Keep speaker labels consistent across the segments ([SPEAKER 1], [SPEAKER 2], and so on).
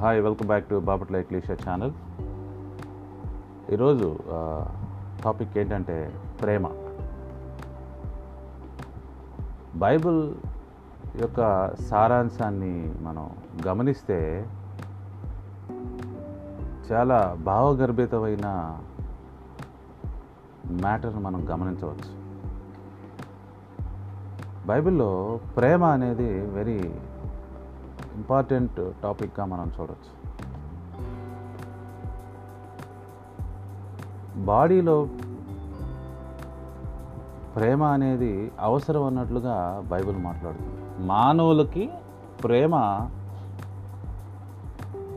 [SPEAKER 1] Hi welcome back to Bapatla Ecclesia channel. ఈరోజు topic ఏంటంటే ప్రేమ. బైబిల్ యొక్క సారాంశాన్ని మనం గమనిస్తే చాలా భావగర్భితమైన మ్యాటర్ని మనం గమనించవచ్చు. బైబిల్లో ప్రేమ అనేది వెరీ ఇంపార్టెంట్ టాపిక్గా మనం చూడవచ్చు బాడీలో ప్రేమ అనేది అవసరం అన్నట్లుగా బైబిల్ మాట్లాడుతుంది. మానవులకి ప్రేమ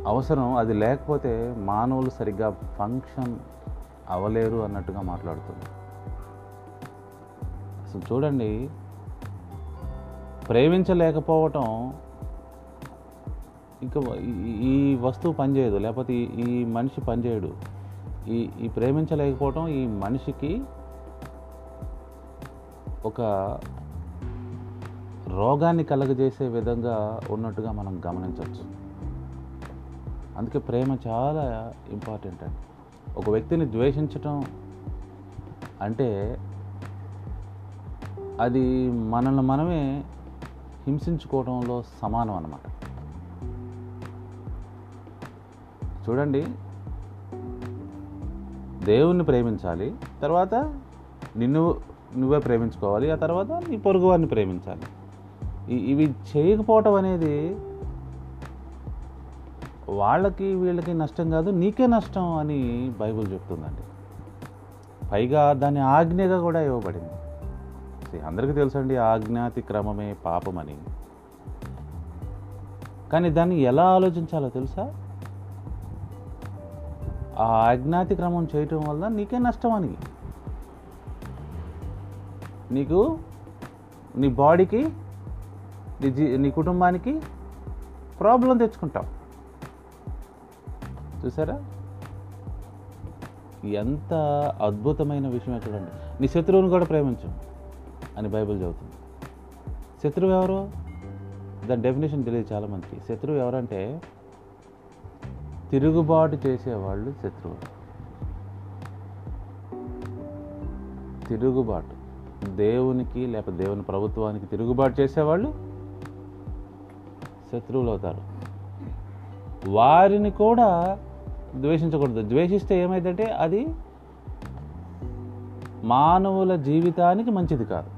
[SPEAKER 1] అవసరం అది లేకపోతే మానవులు సరిగ్గా ఫంక్షన్ అవ్వలేరు అన్నట్టుగా మాట్లాడుతుంది. అసలు చూడండి ప్రేమించలేకపోవటం ఇంకా ఈ- ఈ వస్తువు పనిచేయదు లేకపోతే ఈ- ఈ మనిషి పనిచేయడు. ఈ ఈ ప్రేమించలేకపోవటం ఈ మనిషికి ఒక రోగాన్ని కలగజేసే విధంగా ఉన్నట్టుగా మనం గమనించవచ్చు. అందుకే ప్రేమ చాలా ఇంపార్టెంట్ అండి. ఒక వ్యక్తిని ద్వేషించటం అంటే అది మనల్ని మనమే హింసించుకోవడంలో సమానం అన్నమాట. చూడండి. దేవుణ్ణి ప్రేమించాలి తర్వాత నిన్ను నువ్వే ప్రేమించుకోవాలి ఆ తర్వాత నీ పొరుగు వారిని ప్రేమించాలి. ఇవి చేయకపోవటం అనేది వాళ్ళకి వీళ్ళకి నష్టం కాదు నీకే నష్టం అని బైబిల్ చెప్తుందండి. పైగా దాని ఆజ్ఞగా కూడా ఇవ్వబడింది. అందరికీ తెలుసండి ఆజ్ఞాతి క్రమమే పాపమని. కానీ దాన్ని ఎలా ఆలోచించాలో తెలుసా? ఆ అజ్ఞాతి క్రమం చేయటం వల్ల నీకే నష్టం అని నీకు నీ బాడీకి నీ జీ నీ కుటుంబానికి ప్రాబ్లం తెచ్చుకుంటావు. చూసారా? ఎంత అద్భుతమైన విషయం చూడండి. నీ శత్రువుని కూడా ప్రేమించు అని బైబిల్ చెబుతుంది. శత్రువు ఎవరు? దాని డెఫినేషన్ తెలియదు చాలామందికి. శత్రువు ఎవరంటే తిరుగుబాటు చేసేవాళ్ళు శత్రువులు. తిరుగుబాటు. దేవునికి లేకపోతే దేవుని ప్రభుత్వానికి తిరుగుబాటు చేసేవాళ్ళు శత్రువులు అవుతారు. వారిని కూడా ద్వేషించకూడదు. ద్వేషిస్తే ఏమైందంటే అది మానవుల జీవితానికి మంచిది కాదు.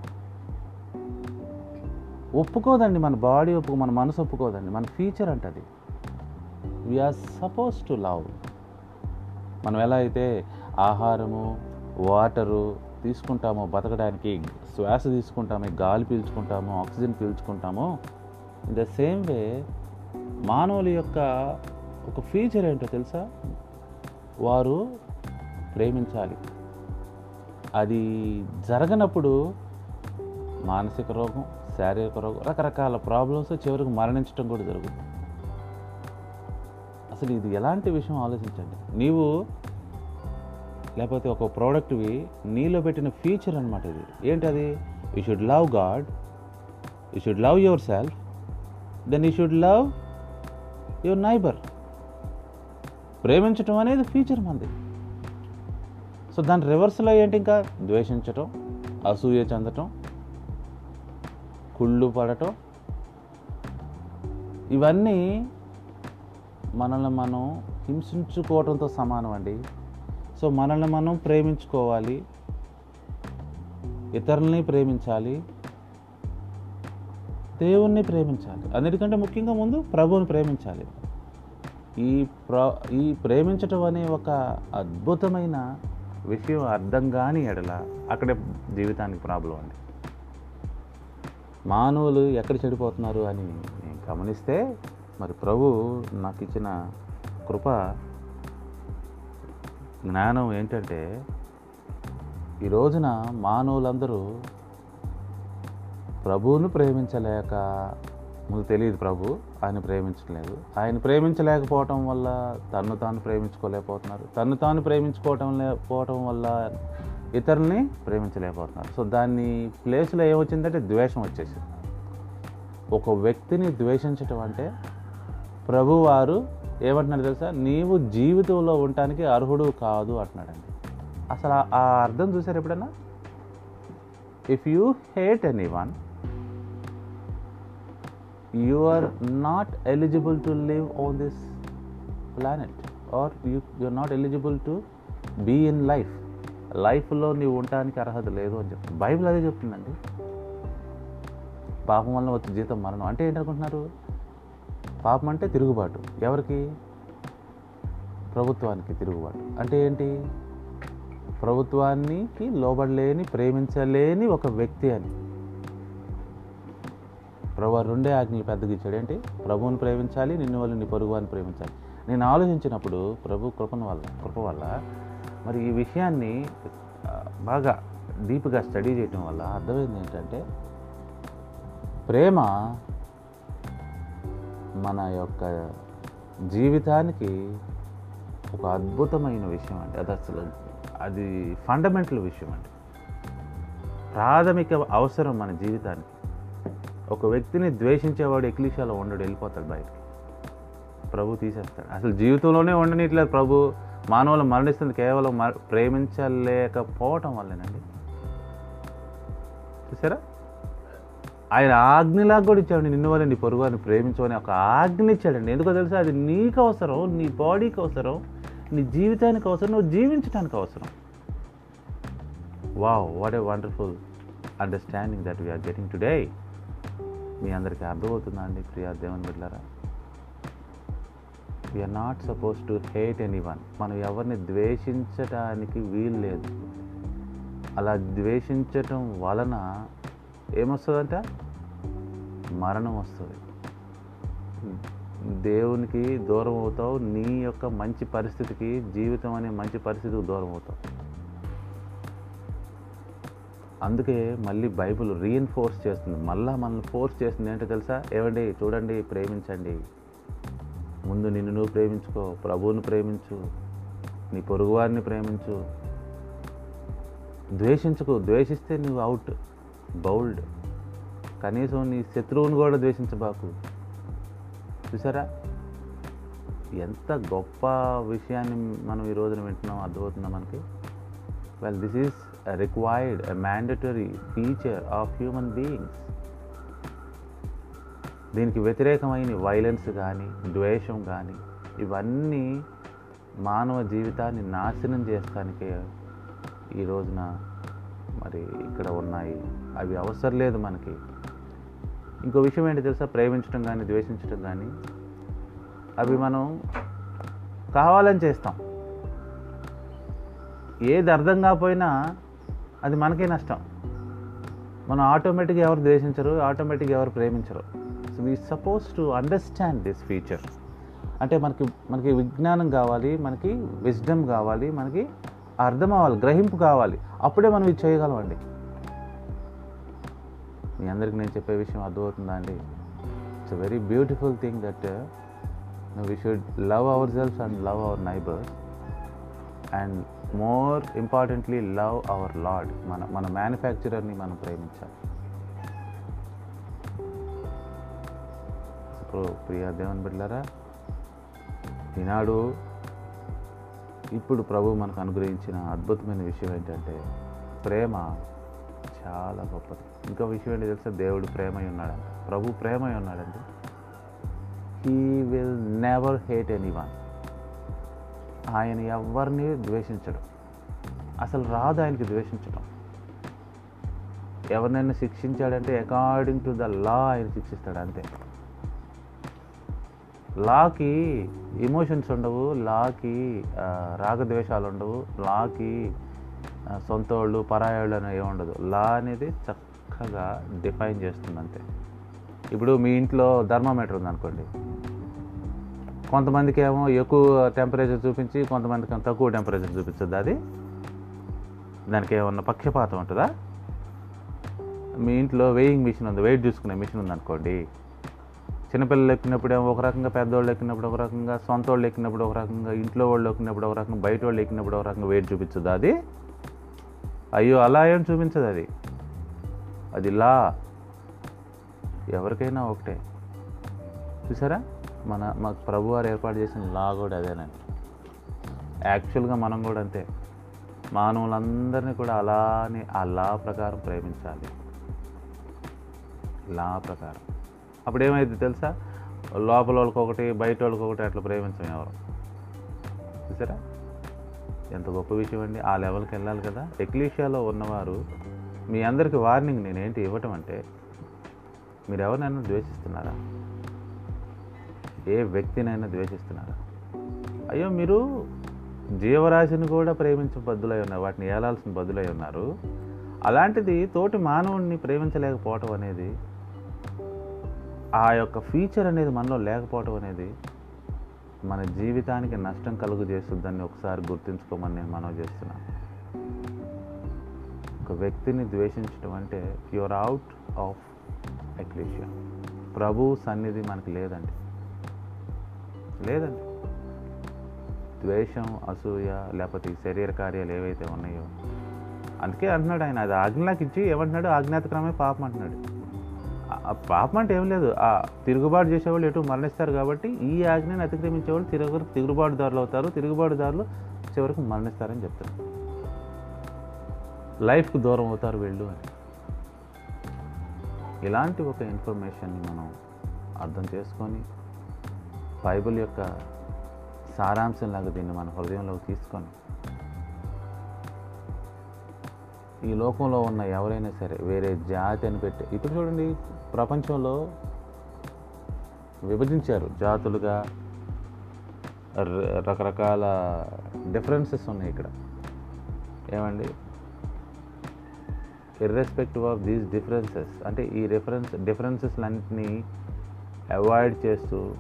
[SPEAKER 1] ఒప్పుకోదండి మన బాడీ ఒప్పుకో మన మనసు ఒప్పుకోదండి. మన ఫీచర్ అంటది. వీఆర్ సపోజ్ టు లవ్ మనం ఎలా అయితే ఆహారము వాటరు తీసుకుంటామో బతకడానికి శ్వాస తీసుకుంటాము గాలి పీల్చుకుంటాము ఆక్సిజన్ పీల్చుకుంటామో ఇన్ ద సేమ్ వే మానవుల యొక్క ఒక ఫీచర్ ఏంటో తెలుసా? వారు ప్రేమించాలి. అది జరగనప్పుడు మానసిక రోగం శారీరక రోగం రకరకాల ప్రాబ్లమ్స్ చివరికి మరణించడం కూడా జరుగుతుంది. అసలు ఇది ఎలాంటి విషయం ఆలోచించండి. నీవు లేకపోతే ఒక ప్రోడక్ట్వి నీలో పెట్టిన ఫీచర్ అనమాట ఇది. ఏంటది you should love God you should love yourself then you should love your neighbour ప్రేమించటం అనేది ఫీచర్ మంది. సో దాని రివర్స్లో ఏంటి ఇంకా? ద్వేషించటం అసూయ చెందటం కుళ్ళు పడటం. ఇవన్నీ మనల్ని మనం హింసించుకోవడంతో సమానం అండి. సో మనల్ని మనం ప్రేమించుకోవాలి. ఇతరుల్ని ప్రేమించాలి. దేవుణ్ణి ప్రేమించాలి. అన్నిటికంటే ముఖ్యంగా ముందు ప్రభువుని ప్రేమించాలి. ఈ ప్ర ఈ ప్రేమించటం అనే ఒక అద్భుతమైన విషయం అర్థం కాని ఎడల అక్కడే జీవితానికి ప్రాబ్లం అండి. మానవులు ఎక్కడ చెడిపోతున్నారు అని నేను గమనిస్తే మరి ప్రభు నాకు ఇచ్చిన కృప జ్ఞానం ఏంటంటే ఈ రోజున మానవులందరూ ప్రభువును ప్రేమించలేక ముందు తెలియదు ప్రభు ఆయన ప్రేమించలేదు ఆయన ప్రేమించలేకపోవటం వల్ల తన్ను తాను ప్రేమించుకోలేకపోతున్నారు. తన్ను తాను ప్రేమించుకోవటం లేకపోవటం వల్ల ఇతరుల్ని ప్రేమించలేకపోతున్నారు. సో దాన్ని ప్లేస్లో ఏమొచ్చిందంటే ద్వేషం వచ్చేసింది. ఒక వ్యక్తిని ద్వేషించటం అంటే ప్రభువారు ఏమంటున్నాడు తెలుసా? నీవు జీవితంలో ఉండటానికి అర్హుడు కాదు అంటున్నాడండి. అసలు ఆ- అర్థం చూసారు ఎప్పుడన్నా if you hate anyone you are not eligible to live on this planet are you you're not eligible to be in life లైఫ్లో నీవు ఉండటానికి అర్హత లేదు అని చెప్తుంది. బైబిల్ అదే చెప్తుందండి. పాపం వల్ల వచ్చే జీతం మరణం. అంటే ఏంటనుకుంటున్నారు? పాపం అంటే తిరుగుబాటు. ఎవరికి? ప్రభుత్వానికి తిరుగుబాటు. అంటే ఏంటి? ప్రభుత్వానికి లోబడలేని ప్రేమించలేని ఒక వ్యక్తి అని. ప్రభు రెండే ఆజ్ఞలు పెద్దగా ఇచ్చాడు. ఏంటి? ప్రభువుని ప్రేమించాలి నిన్ను వాళ్ళు నీ పొరుగువాన్ని ప్రేమించాలి. నేను ఆలోచించినప్పుడు ప్రభు కృపణ వల్ల కృప వల్ల మరి ఈ విషయాన్ని బాగా డీప్గా స్టడీ చేయటం వల్ల అర్థమైంది ఏంటంటే ప్రేమ మన యొక్క జీవితానికి ఒక అద్భుతమైన విషయం అండి. అది అసలు అది ఫండమెంటల్ విషయం అండి. ప్రాథమిక అవసరం మన జీవితానికి. ఒక వ్యక్తిని ద్వేషించేవాడు ఎక్లీషాలో ఉండడు వెళ్ళిపోతాడు బయటికి. ప్రభు తీసేస్తాడు. అసలు జీవితంలోనే ఉండనిట్లేదు ప్రభు. మానవులు మరణిస్తుంది కేవలం మ- ప్రేమించలేకపోవటం వల్లేనండి. చూసారా? ఆయన ఆజ్ఞలా కూడా ఇచ్చాడు నిన్ను వల్ల నీ పొరుగు అని ప్రేమించమని ఒక ఆజ్ఞ ఇచ్చాడండి. ఎందుకో తెలుసా? అది నీకు అవసరం నీ బాడీకి అవసరం నీ జీవితానికి అవసరం నువ్వు జీవించడానికి అవసరం. Wow what a wonderful understanding that we are getting today మీ అందరికీ అర్థమవుతుందా అండి ప్రియా దేవుని బిడ్డారా we are not suppose to hate anyone మనం ఎవరిని ద్వేషించడానికి వీలు లేదు అలా ద్వేషించటం వలన ఏమొస్తుందంట? మరణం వస్తుంది దేవునికి దూరం అవుతావు నీ యొక్క మంచి పరిస్థితికి జీవితం అనే మంచి పరిస్థితికి దూరం అవుతావు అందుకే మళ్ళీ బైబిల్ రీఎన్ఫోర్స్ చేస్తుంది. మళ్ళా మనల్ని ఫోర్స్ చేస్తుంది ఏంటో తెలుసా? ఏమండి చూడండి ప్రేమించండి. ముందు నిన్ను నువ్వు ప్రేమించుకో ప్రభువుని ప్రేమించు నీ పొరుగువారిని ప్రేమించు. ద్వేషించుకో ద్వేషిస్తే నువ్వు అవుట్ బౌల్డ్. కనీసం నీ శత్రువుని కూడా ద్వేషించబాకు. చూసారా ఎంత గొప్ప విషయాన్ని మనం ఈ రోజున వింటున్నాం అర్థమవుతుందా మనకి? Well this is required a mandatory feature of human beings దీనికి వ్యతిరేకమైన వైలెన్స్ కానీ ద్వేషం కానీ ఇవన్నీ మానవ జీవితాన్ని నాశనం చేస్తానికే ఈ రోజున మరి ఇక్కడ ఉన్నాయి. అవి అవసరం లేదు మనకి. ఇంకో విషయం ఏంటి తెలుసా? ప్రేమించడం కానీ ద్వేషించడం కానీ అవి మనం కావాలని చేస్తాం. ఏది అర్థం కాకపోయినా అది మనకే నష్టం. మనం ఆటోమేటిక్గా ఎవరు ద్వేషించరు ఆటోమేటిక్గా ఎవరు ప్రేమించరు. So we suppose to understand this feature అంటే మనకి మనకి విజ్ఞానం కావాలి మనకి విజ్డమ్ కావాలి మనకి అర్థం అవ్వాలి గ్రహింపు కావాలి. అప్పుడే మనం ఇది చేయగలమండి. మీ అందరికి నేను చెప్పే విషయం అర్థమవుతుందా అండి? It's a very beautiful thing that we should love our self and love our neighbours and more importantly love our lord మన మన మ్యానుఫ్యాక్చరర్ని మనం ప్రేమించాలి. ప్రియా దేవుని బిడ్డలారా ఈనాడు ఇప్పుడు ప్రభు మనకు అనుగ్రహించిన అద్భుతమైన విషయం ఏంటంటే ప్రేమ చాలా గొప్పది. ఇంకో విషయం ఏంటి తెలుసా? దేవుడు ప్రేమై ఉన్నాడంట. ప్రభు ప్రేమై ఉన్నాడండి he will never hate anyone ఆయన ఎవరిని ద్వేషించడం. అసలు రాదు ఆయనకి ద్వేషించడం. ఎవరినైనా శిక్షించాడంటే అకార్డింగ్ టు ద లా ఆయన శిక్షిస్తాడు అంతే. లాకి ఎమోషన్స్ ఉండవు లాకి రాగద్వేషాలు ఉండవు లాకి సొంతోళ్ళు సొంత వాళ్ళు పరాయోళ్ళు అనేవి ఉండదు. లా అనేది చక్కగా డిఫైన్ చేస్తుంది అంతే. ఇప్పుడు మీ ఇంట్లో థర్మామీటర్ ఉందనుకోండి. కొంతమందికి ఏమో ఎక్కువ టెంపరేచర్ చూపించి కొంతమందికి తక్కువ టెంపరేచర్ చూపించద్దు అది? దానికి ఏమన్నా పక్షపాతం ఉంటుందా? మీ ఇంట్లో వెయింగ్ మిషన్ ఉంది వెయిట్ చూసుకునే మిషన్ ఉందనుకోండి. చిన్నపిల్లలు ఎక్కినప్పుడు ఏమో ఒక రకంగా పెద్దవాళ్ళు ఎక్కినప్పుడు ఒక రకంగా సొంత వాళ్ళు ఎక్కినప్పుడు ఒక రకంగా ఇంట్లో వాళ్ళు ఎక్కినప్పుడు ఒక రకంగా బయట వాళ్ళు ఎక్కినప్పుడు ఒక రకంగా వెయిట్ చూపించదు. అది అయ్యో అలా ఏం చూపించదు అది. అది లా. ఎవరికైనా ఒకటే. చూసారా? మన మాకు ప్రభు వారు ఏర్పాటు చేసిన లా కూడా అదేనండి. యాక్చువల్గా మనం కూడా అంతే. మానవులందరినీ కూడా అలానే ఆ లా ప్రకారం ప్రేమించాలి. లా ప్రకారం. అప్పుడు ఏమైంది తెలుసా? లోపల వాళ్ళకి ఒకటి బయట వాళ్ళకి ఒకటి అట్లా ప్రేమించం ఎవరు. చూసారా? ఎంత గొప్ప విషయం అండి. ఆ లెవెల్కి వెళ్ళాలి కదా. ఎక్లీషియాలో ఉన్నవారు మీ అందరికీ వార్నింగ్ నేనేంటి ఇవ్వటం అంటే మీరు ఎవరినైనా ద్వేషిస్తున్నారా? ఏ వ్యక్తినైనా ద్వేషిస్తున్నారా? అయ్యో మీరు జీవరాశిని కూడా ప్రేమించే బద్దులై ఉన్నారు. వాటిని ఏలాల్సిన బద్దులై ఉన్నారు. అలాంటిది తోటి మానవుడిని ప్రేమించలేకపోవటం అనేది ఆ యొక్క ఫీచర్ అనేది మనలో లేకపోవటం అనేది మన జీవితానికి నష్టం కలుగు చేస్తుందని ఒకసారి గుర్తుంచుకోమని నేను మనవి చేస్తున్నాను ఒక వ్యక్తిని ద్వేషించడం అంటే యువర్ అవుట్ ఆఫ్ ఎక్లేషియా ప్రభు సన్నిధి మనకి లేదండి. లేదండి. ద్వేషం అసూయ లేకపోతే ఈ శరీర కార్యాలు ఏవైతే ఉన్నాయో అందుకే అంటున్నాడు ఆయన అది ఆజ్ఞలకు ఇచ్చి ఏమంటున్నాడు? ఆజ్ఞాతక్రమే పాపం అంటున్నాడు. పాపం అంటే ఏం లేదు. ఆ తిరుగుబాటు చేసేవాళ్ళు ఎటు మరణిస్తారు కాబట్టి ఈ ఆజ్ఞని అతిక్రమించేవాళ్ళు తిరుగు తిరుగుబాటుదారులు అవుతారు. తిరుగుబాటుదారులు చివరికి మరణిస్తారని చెప్తారు. లైఫ్కు దూరం అవుతారు వీళ్ళు అని. ఇలాంటి ఒక ఇన్ఫర్మేషన్ని మనం అర్థం చేసుకొని బైబిల్ యొక్క సారాంశంలాగా దీన్ని మన హృదయంలోకి తీసుకొని ఈ లోకంలో ఉన్న ఎవరైనా సరే వేరే జాతి అని పెట్టి ఇప్పుడు చూడండి ప్రపంచంలో విభజించారు జాతులుగా రకరకాల డిఫరెన్సెస్ ఉన్నాయి ఇక్కడ. ఏమండి? ఇర్రెస్పెక్టివ్ ఆఫ్ దీస్ డిఫరెన్సెస్ అంటే ఈ రిఫరెన్స్ డిఫరెన్సెస్లన్నింటినీ అవాయిడ్ చేస్తూ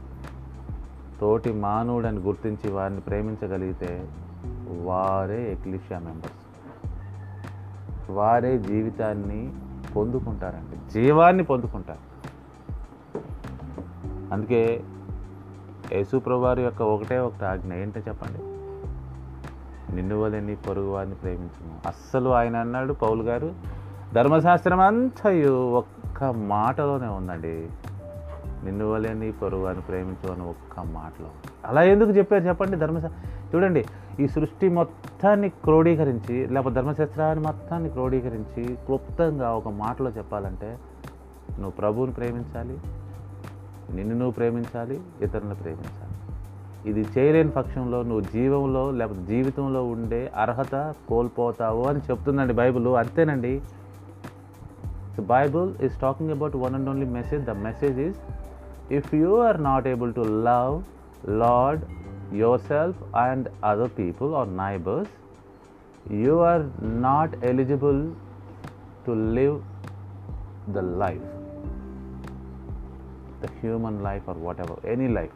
[SPEAKER 1] తోటి మానవుడని గుర్తించి వారిని ప్రేమించగలిగితే వారే ఎక్లిషియా మెంబర్స్ వారే జీవితాన్ని పొందుకుంటారండి. జీవాన్ని పొందుకుంటారు. అందుకే యేసుప్రభువారి యొక్క ఒకటే ఒక ఆజ్ఞ ఏంటో చెప్పండి. నిన్ను వలె పొరుగు వారిని ప్రేమించము. అస్సలు ఆయన అన్నాడు పౌలు గారు ధర్మశాస్త్రం అంతయు ఒక్క మాటలోనే ఉందండి. నిన్ను వలేని పొరుగు వారిని ప్రేమించు అని ఒక్క మాటలో అలా ఎందుకు చెప్పారు? చెప్పండి ధర్మశాస్త్రం చూడండి ఈ సృష్టి మొత్తాన్ని క్రోడీకరించి లేకపోతే ధర్మశాస్త్రాన్ని మొత్తాన్ని క్రోడీకరించి క్లుప్తంగా ఒక మాటలో చెప్పాలంటే నువ్వు ప్రభువుని ప్రేమించాలి నిన్ను నువ్వు ప్రేమించాలి ఇతరులను ప్రేమించాలి. ఇది చేయలేని పక్షంలో నువ్వు జీవంలో లేకపోతే జీవితంలో ఉండే అర్హత కోల్పోతావు అని చెప్తుందండి బైబిల్. అంతేనండి. The Bible is talking about one and only message the message is if you are not able to love lord yourself and other people or neighbors, you are not eligible to live the life, the human life or whatever, any life.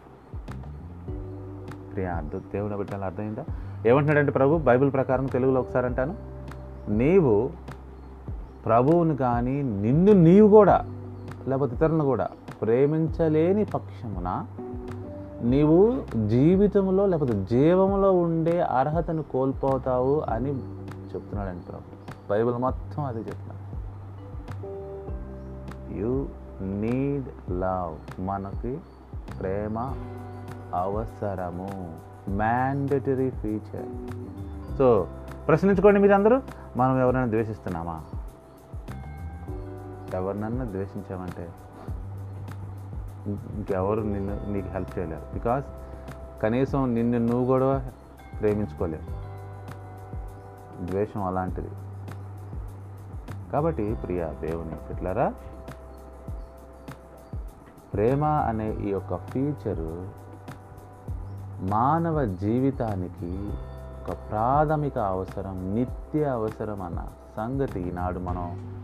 [SPEAKER 1] ప్రియా అర్థం దేవుని బిడ్డలు అర్థమైందా ఏమంటున్నాడంటే ప్రభు Bible ప్రకారం తెలుగులో ఒకసారి అంటాను నీవు ప్రభువుని కానీ నిన్ను నీవు కూడా లేకపోతే ఇతరులను కూడా ప్రేమించలేని పక్షమున నీవు జీవితంలో లేకపోతే జీవంలో ఉండే అర్హతను కోల్పోతావు అని చెప్తున్నాడండి ప్రభు. బైబిల్ మొత్తం అదే చెప్తున్నాడు. యు నీడ్ లవ్ మనకి ప్రేమ అవసరము. మ్యాండటరీ ఫీచర్ సో ప్రశ్నించుకోండి మీరు అందరూ మనం ఎవరైనా ద్వేషిస్తున్నామా? ఎవరినన్నా ద్వేషించామంటే ఇంకెవరు నిన్ను నీకు హెల్ప్ చేయలేరు. బికాస్ కనీసం నిన్ను నువ్వు కూడా ప్రేమించుకోలేవు. ద్వేషం అలాంటిది. కాబట్టి ప్రియ దేవుని పిట్లరా ప్రేమ అనే ఈ యొక్క ఫీచరు మానవ జీవితానికి ఒక ప్రాథమిక అవసరం నిత్య అవసరం అన్న సంగతి ఈనాడు మనం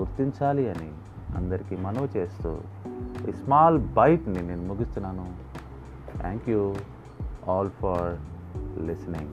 [SPEAKER 1] గుర్తించాలి అని అందరికీ మనవి చేస్తూ ఈ స్మాల్ బైట్ని నేను ముగిస్తున్నాను. Thank you all for listening